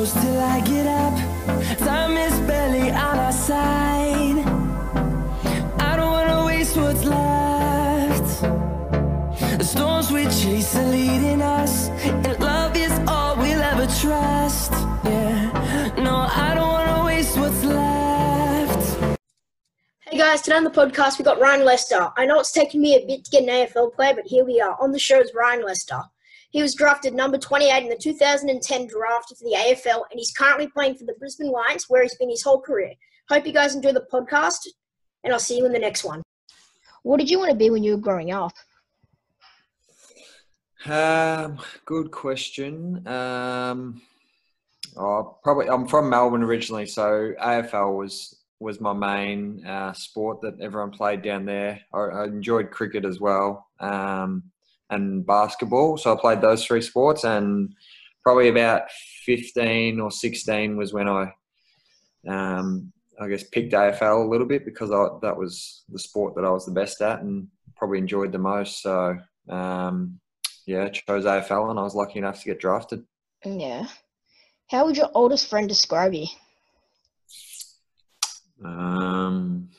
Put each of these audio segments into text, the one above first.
close till I get up. Time is barely on our side. I don't wanna waste what's left. The storms we chase are leading us, and love is all we'll ever trust. Yeah, no, I don't wanna waste what's left. Hey guys, today on the podcast we got Ryan Lester. I know it's taken me a bit to get an AFL player, but here we are. On the show is Ryan Lester. He was drafted number 28 in the 2010 draft for the AFL, and he's currently playing for the Brisbane Lions, where he's been his whole career. Hope you guys enjoy the podcast, and I'll see you in the next one. What did you want to be when you were growing up? Um, good question. Um, oh, probably I'm from Melbourne originally, so AFL was was my main uh, sport that everyone played down there. I, I enjoyed cricket as well um, and basketball, so I played those three sports. And probably about 15 or 16 was when I, um, I guess, picked AFL a little bit because I, that was the sport that I was the best at and probably enjoyed the most. So um, yeah, chose AFL, and I was lucky enough to get drafted. Yeah. How would your oldest friend describe you? Um,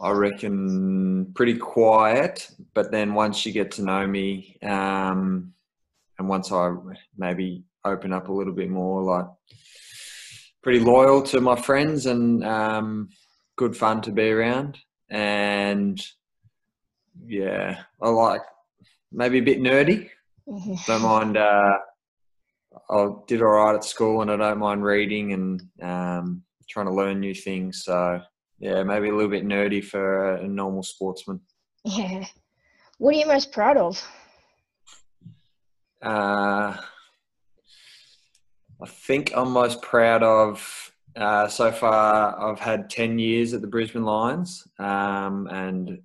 I reckon pretty quiet, but then once you get to know me, um, and once I maybe open up a little bit more, like pretty loyal to my friends and um, good fun to be around. And yeah, I like maybe a bit nerdy. Don't mind. Uh, I did all right at school, and I don't mind reading and um, trying to learn new things. So yeah, maybe a little bit nerdy for a, normal sportsman. Yeah. What are you most proud of? Uh, I think I'm most proud of uh, so far. I've had ten years at the Brisbane Lions, um, and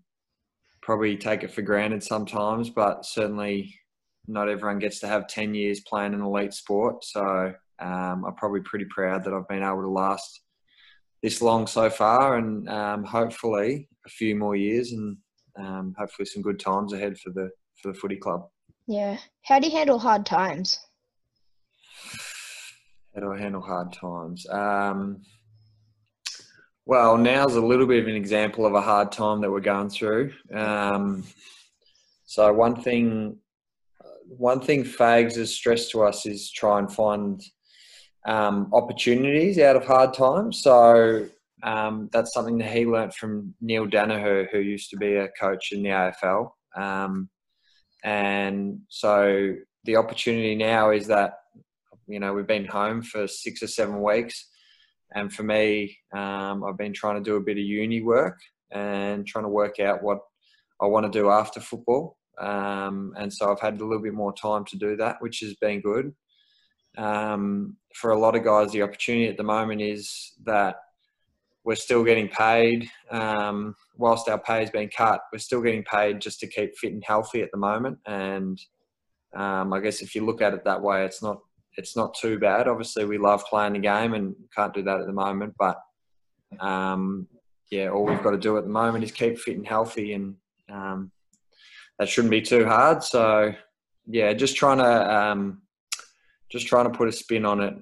probably take it for granted sometimes, but certainly not everyone gets to have ten years playing an elite sport. So um, I'm probably pretty proud that I've been able to last this long so far, and um, hopefully a few more years, and um, hopefully some good times ahead for the for the footy club. Yeah. How do you handle hard times? How do I handle hard times? Um, well, now's a little bit of an example of a hard time that we're going through. Um, so one thing, one thing Fags has stressed to us is try and find um, opportunities out of hard times. So um, that's something that he learnt from Neil Danaher, who used to be a coach in the AFL. Um, and so the opportunity now is that you know we've been home for six or seven weeks, and for me, um, I've been trying to do a bit of uni work and trying to work out what I want to do after football. Um, and so I've had a little bit more time to do that, which has been good. Um, for a lot of guys, the opportunity at the moment is that we're still getting paid. Um, whilst our pay has been cut, we're still getting paid just to keep fit and healthy at the moment. And um, I guess if you look at it that way, it's not it's not too bad. Obviously, we love playing the game and can't do that at the moment. But um, yeah, all we've got to do at the moment is keep fit and healthy, and um, that shouldn't be too hard. So yeah, just trying to um, just trying to put a spin on it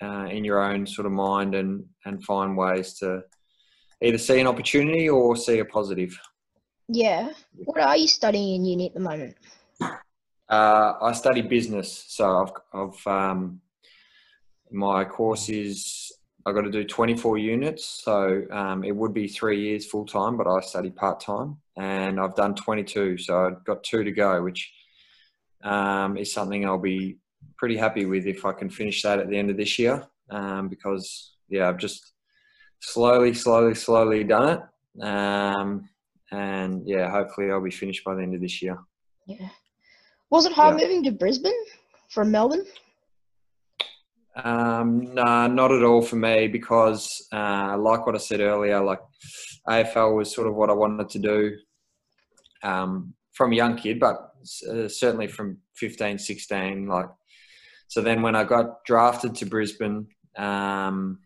uh, in your own sort of mind and and find ways to either see an opportunity or see a positive. Yeah. What are you studying in uni at the moment? Uh, I study business, so I've, I've um, my course is I've got to do 24 units, so um, it would be three years full time, but I study part time, and I've done 22, so I've got two to go, which um, is something I'll be pretty happy with if I can finish that at the end of this year, um, because yeah, I've just slowly, slowly, slowly done it, um, and yeah, hopefully I'll be finished by the end of this year. Yeah. Was it hard Yeah. moving to Brisbane from Melbourne? Um, no, not at all for me because, uh, like what I said earlier, like AFL was sort of what I wanted to do um, from a young kid, but uh, certainly from 15, 16. Like, so then when I got drafted to Brisbane, um,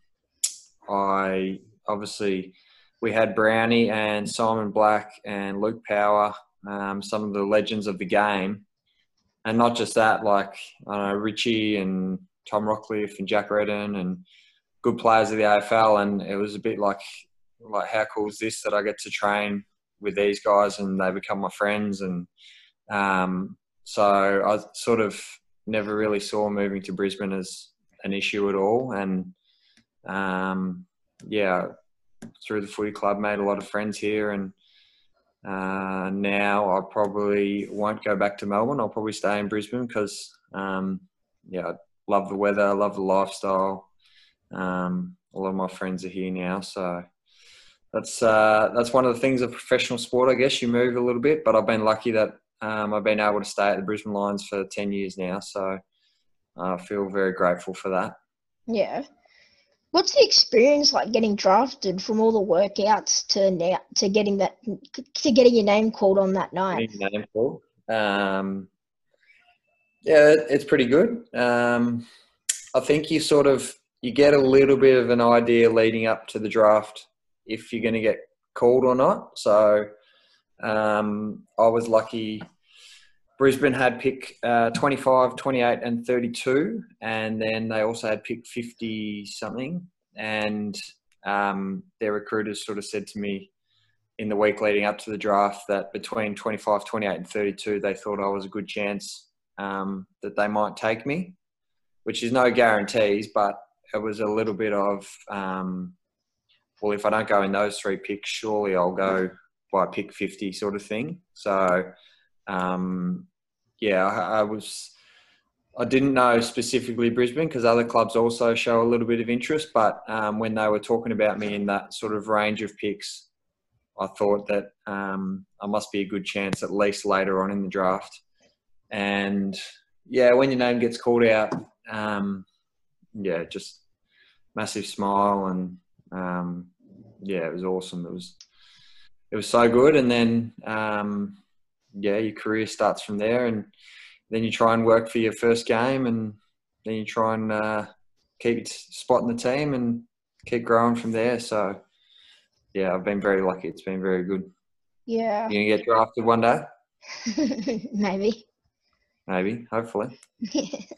I obviously we had Brownie and Simon Black and Luke Power, um, some of the legends of the game, and not just that, like I know Richie and Tom Rockliff and Jack Redden and good players of the AFL, and it was a bit like like how cool is this that I get to train with these guys and they become my friends? And um, so I sort of never really saw moving to Brisbane as an issue at all. And um, yeah through the footy club made a lot of friends here. And uh, now I probably won't go back to Melbourne. I'll probably stay in Brisbane because um, yeah I love the weather I love the lifestyle. Um, a lot of my friends are here now. So that's uh, that's one of the things of professional sport. I guess. You move a little bit, but I've been lucky that um, I've been able to stay at the Brisbane Lions for ten years now. So I feel very grateful for that. Yeah. What's the experience like getting drafted from all the workouts to now to getting that to getting your name called on that night? Name called. Um, yeah, it's pretty good. Um, I think you sort of you get a little bit of an idea leading up to the draft if you're going to get called or not. So um, I was lucky. Brisbane had pick uh, 25, 28, and 32, and then they also had pick 50 something. And um, their recruiters sort of said to me in the week leading up to the draft that between 25, 28, and 32, they thought I was a good chance um, that they might take me, which is no guarantees, but it was a little bit of um, well, if I don't go in those three picks, surely I'll go by pick 50 sort of thing. So, um, yeah, I, I, was, I didn't know specifically Brisbane because other clubs also show a little bit of interest. But um, when they were talking about me in that sort of range of picks, I thought that um, I must be a good chance at least later on in the draft. And yeah, when your name gets called out, um, yeah, just massive smile and um, yeah, it was awesome. It was it was so good, and then um, yeah, your career starts from there, and then you try and work for your first game, and then you try and uh, keep spot in the team and keep growing from there. So yeah, I've been very lucky. It's been very good. Yeah. You gonna get drafted one day? Maybe. Maybe. Hopefully.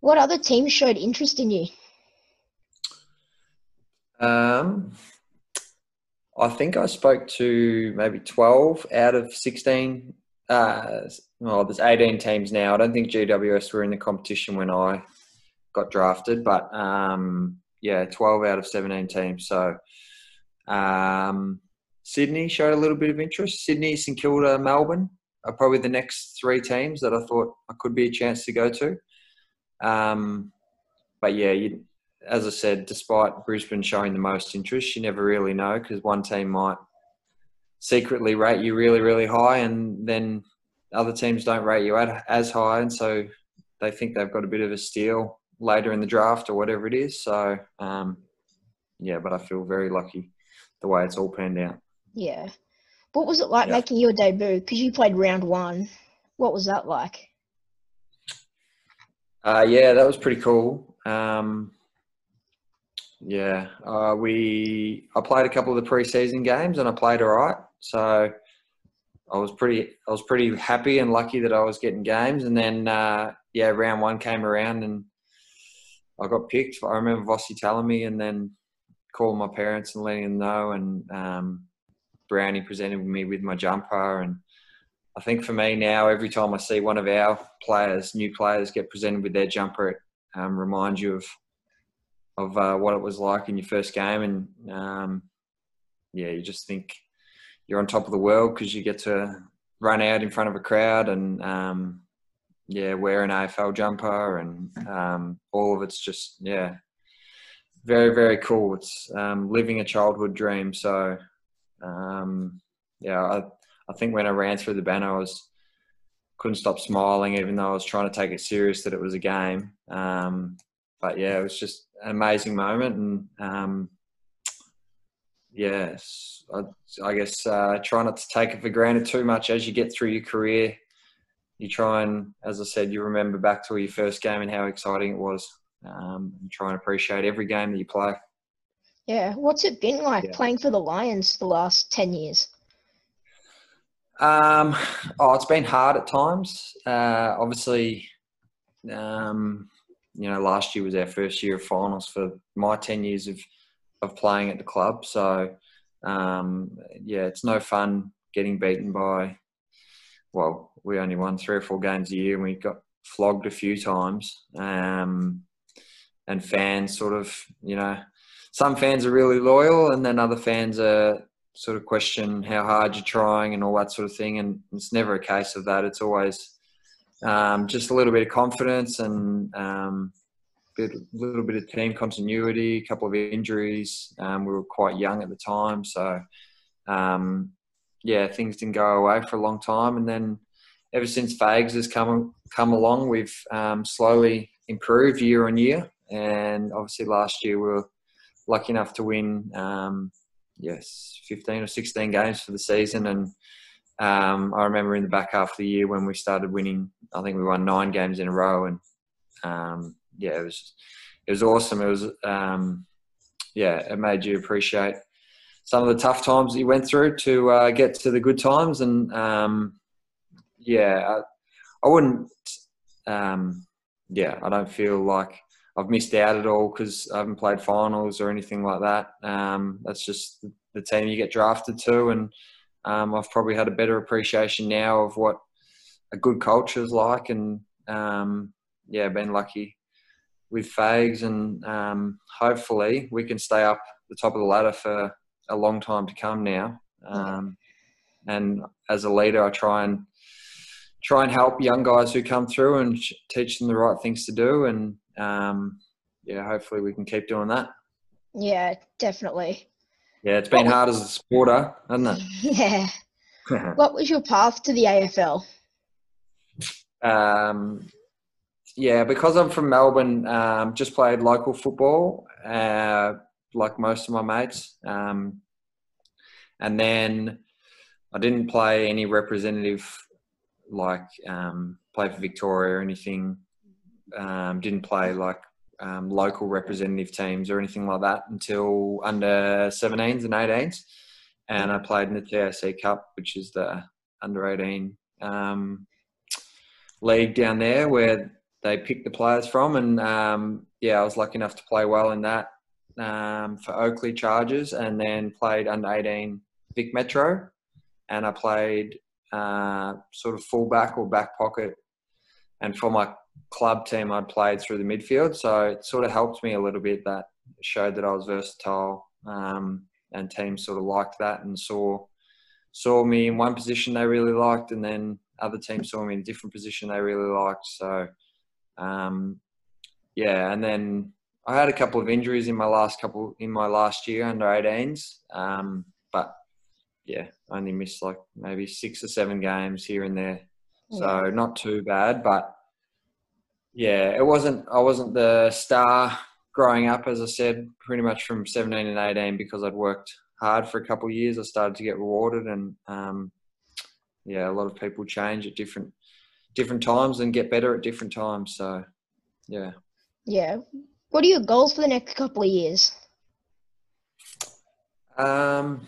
what other teams showed interest in you? Um, I think I spoke to maybe 12 out of 16. Uh, well, there's 18 teams now. I don't think GWS were in the competition when I got drafted, but um, yeah, 12 out of 17 teams. So um, Sydney showed a little bit of interest. Sydney, St Kilda, Melbourne are probably the next three teams that I thought I could be a chance to go to. Um, but yeah, you, as I said, despite Brisbane showing the most interest, you never really know because one team might secretly rate you really, really high, and then other teams don't rate you at, as high, and so they think they've got a bit of a steal later in the draft or whatever it is. So, um, yeah, but I feel very lucky the way it's all panned out. Yeah. What was it like yeah. making your debut? Because you played round one. What was that like? Uh, yeah, that was pretty cool. Um, yeah, uh, we I played a couple of the preseason games and I played all right. So I was pretty I was pretty happy and lucky that I was getting games. And then uh, yeah, round one came around and I got picked. I remember Vossi telling me, and then calling my parents and letting them know. And um, Brownie presented me with my jumper. And I think for me now, every time I see one of our players, new players, get presented with their jumper, it um, reminds you of of uh, what it was like in your first game, and um, yeah, you just think you're on top of the world because you get to run out in front of a crowd and um, yeah, wear an AFL jumper, and um, all of it's just yeah, very very cool. It's um, living a childhood dream. So um, yeah, I, I think when I ran through the banner, I was couldn't stop smiling, even though I was trying to take it serious that it was a game. Um, but yeah, it was just an amazing moment, and um, yes, I, I guess uh, try not to take it for granted too much as you get through your career. You try and, as I said, you remember back to your first game and how exciting it was. Um, and try and appreciate every game that you play. Yeah, what's it been like yeah. playing for the Lions the last ten years? Um, oh, it's been hard at times. Uh, obviously, Um, you know, last year was our first year of finals for my ten years of of playing at the club. So um, yeah, it's no fun getting beaten by. Well, we only won three or four games a year, and we got flogged a few times. Um, and fans sort of, you know, some fans are really loyal, and then other fans are sort of question how hard you're trying and all that sort of thing. And it's never a case of that. It's always um, just a little bit of confidence and um, a little bit of team continuity, a couple of injuries. Um, we were quite young at the time, so um, yeah, things didn't go away for a long time. And then ever since Fags has come come along, we've um, slowly improved year on year. And obviously, last year we were lucky enough to win, um, yes, 15 or 16 games for the season. And um, I remember in the back half of the year when we started winning, I think we won nine games in a row. And um, yeah, it was it was awesome. It was um, yeah, it made you appreciate some of the tough times you went through to uh, get to the good times. And um, yeah, I, I wouldn't. Um, yeah, I don't feel like I've missed out at all because I haven't played finals or anything like that. Um, that's just the team you get drafted to, and um, I've probably had a better appreciation now of what a good culture is like, and um, yeah, been lucky with Fags, and um, hopefully we can stay up the top of the ladder for a long time to come now. Um, and as a leader, I try and try and help young guys who come through and teach them the right things to do, and um, yeah, hopefully we can keep doing that. Yeah, definitely. Yeah, it's been what hard as a supporter, hasn't it? Yeah. what was your path to the AFL? Um, yeah, because I'm from Melbourne, um, just played local football, uh, like most of my mates. Um, and then I didn't play any representative, like um, play for Victoria or anything um, didn't play like um, local representative teams or anything like that until under 17s and 18s. And I played in the TAC Cup, which is the under 18 um, league down there where they pick the players from. And um, yeah, I was lucky enough to play well in that um, for Oakleigh Chargers and then played under 18 Vic Metro. And I played uh, sort of fullback or back pocket. And for my club team I'd played through the midfield. So it sort of helped me a little bit that showed that I was versatile. Um, and teams sort of liked that and saw saw me in one position they really liked, and then other teams saw me in a different position they really liked. So, um, yeah, and then I had a couple of injuries in my last couple in my last year under 18s, um, but yeah, only missed like maybe six or seven games here and there. So not too bad, but yeah, it wasn't. I wasn't the star growing up, as I said, pretty much from 17 and 18 because I'd worked hard for a couple of years. I started to get rewarded, and um, yeah, a lot of people change at different different times and get better at different times. So, yeah. Yeah. What are your goals for the next couple of years? Um,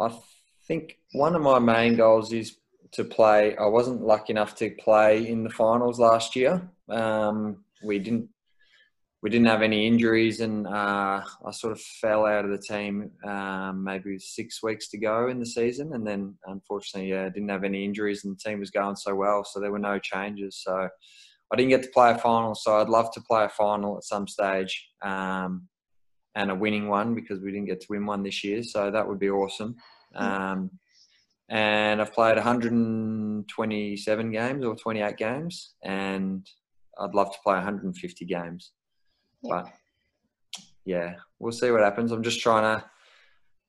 I think one of my main goals is to play. I wasn't lucky enough to play in the finals last year. Um, we didn't we didn't have any injuries, and uh, I sort of fell out of the team um, maybe six weeks to go in the season, and then unfortunately, yeah, didn't have any injuries, and the team was going so well, so there were no changes. So I didn't get to play a final, so I'd love to play a final at some stage. Um, and a winning one because we didn't get to win one this year, so that would be awesome. Um, and I've played 127 games or 28 games, and I'd love to play 150 games. Yeah. But yeah, we'll see what happens. I'm just trying to,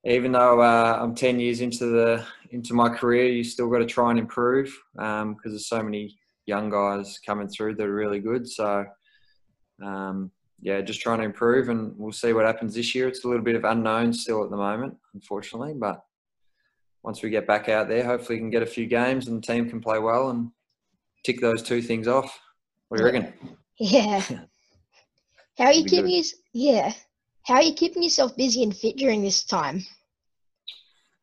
even though uh, I'm 10 years into the into my career, you still got to try and improve because um, there's so many young guys coming through that are really good. So um, yeah, just trying to improve, and we'll see what happens this year. It's a little bit of unknown still at the moment, unfortunately, but once we get back out there, hopefully we can get a few games and the team can play well and tick those two things off. What do you reckon? Yeah. How are you keeping yeah. How are you keeping yourself busy and fit during this time?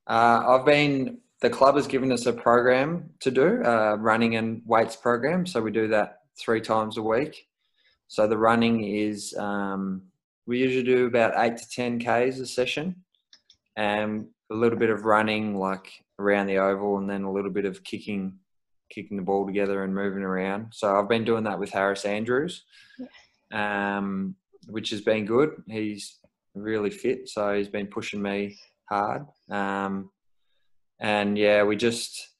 Uh, I've been the club has given us a program to do, uh, running and weights program. So we do that three times a week. So the running is um, we usually do about eight to ten k's a session, and a little bit of running like around the oval, and then a little bit of kicking, kicking the ball together and moving around. So I've been doing that with Harris Andrews, um, which has been good. He's really fit, so he's been pushing me hard. Um, and yeah, we just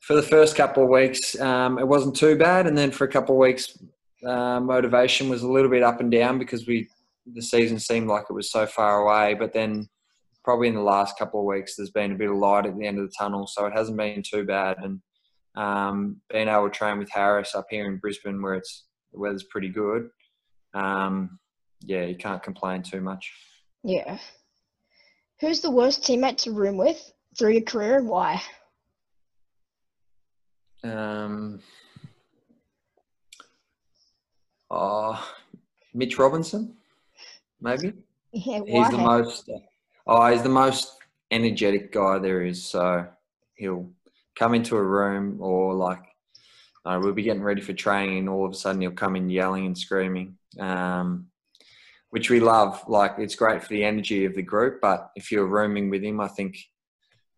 for the first couple of weeks um, it wasn't too bad, and then for a couple of weeks uh, motivation was a little bit up and down because we the season seemed like it was so far away. But then probably in the last couple of weeks there's been a bit of light at the end of the tunnel, so it hasn't been too bad. And um, being able to train with Harris up here in Brisbane where it's the weather's pretty good, um, yeah, you can't complain too much. Yeah. Who's the worst teammate to room with through your career and why? Um, oh, Mitch Robinson, maybe. Yeah, why? He's the most. Oh, he's the most energetic guy there is. So he'll come into a room or like uh, we'll be getting ready for training, and all of a sudden he'll come in yelling and screaming, um, which we love. Like it's great for the energy of the group, but if you're rooming with him, I think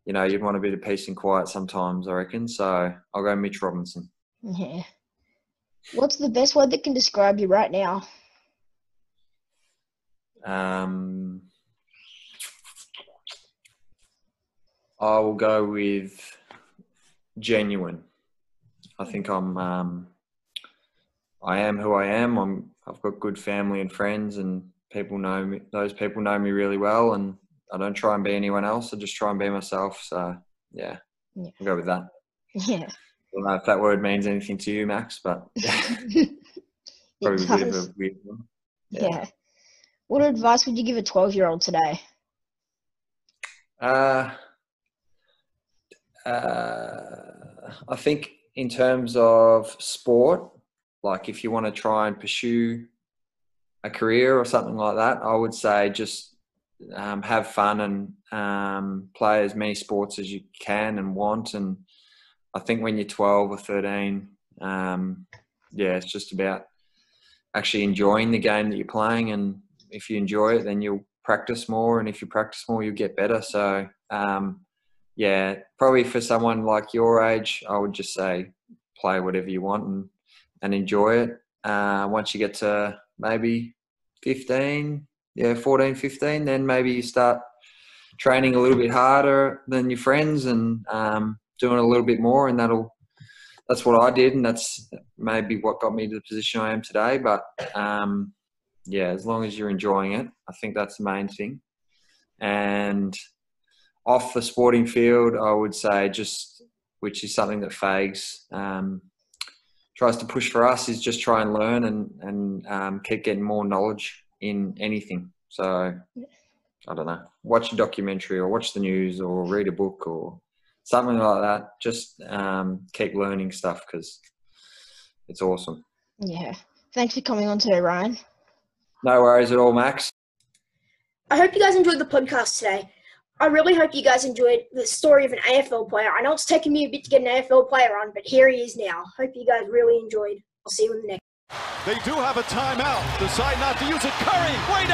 you know you'd want a bit of peace and quiet sometimes. I reckon. So I'll go Mitch Robinson. Yeah. What's the best word that can describe you right now? Um, I will go with genuine. I think I'm. Um, I am who I am. I'm. I've got good family and friends, and people know me. Those people know me really well, and I don't try and be anyone else. I just try and be myself. So yeah, Yeah. I'll go with that. Yeah. I don't know if that word means anything to you, Max, but It probably a bit of a weird one. Yeah. What advice would you give a 12 year old today? Uh, uh, I think in terms of sport, like if you want to try and pursue a career or something like that, I would say just um, have fun and um, play as many sports as you can and want. And I think when you're 12 or 13, um, yeah, it's just about actually enjoying the game that you're playing. And if you enjoy it, then you'll practice more. And if you practice more, you'll get better. So, um, yeah, probably for someone like your age, I would just say play whatever you want and, and enjoy it. Uh, once you get to maybe 15, yeah, 14, 15, then maybe you start training a little bit harder than your friends and um, doing a little bit more, and that'll that's what I did, and that's maybe what got me to the position I am today. But um, yeah, as long as you're enjoying it, I think that's the main thing. And off the sporting field, I would say just which is something that Fags um, tries to push for us is just try and learn and and um, keep getting more knowledge in anything. So I don't know, watch a documentary or watch the news or read a book or something like that. Just um, keep learning stuff because it's awesome. Yeah. Thanks for coming on today, Ryan. No worries at all, Max. I hope you guys enjoyed the podcast today. I really hope you guys enjoyed the story of an AFL player. I know it's taken me a bit to get an AFL player on, but here he is now. Hope you guys really enjoyed. I'll see you in the next. They do have a timeout. Decide not to use it. Curry, way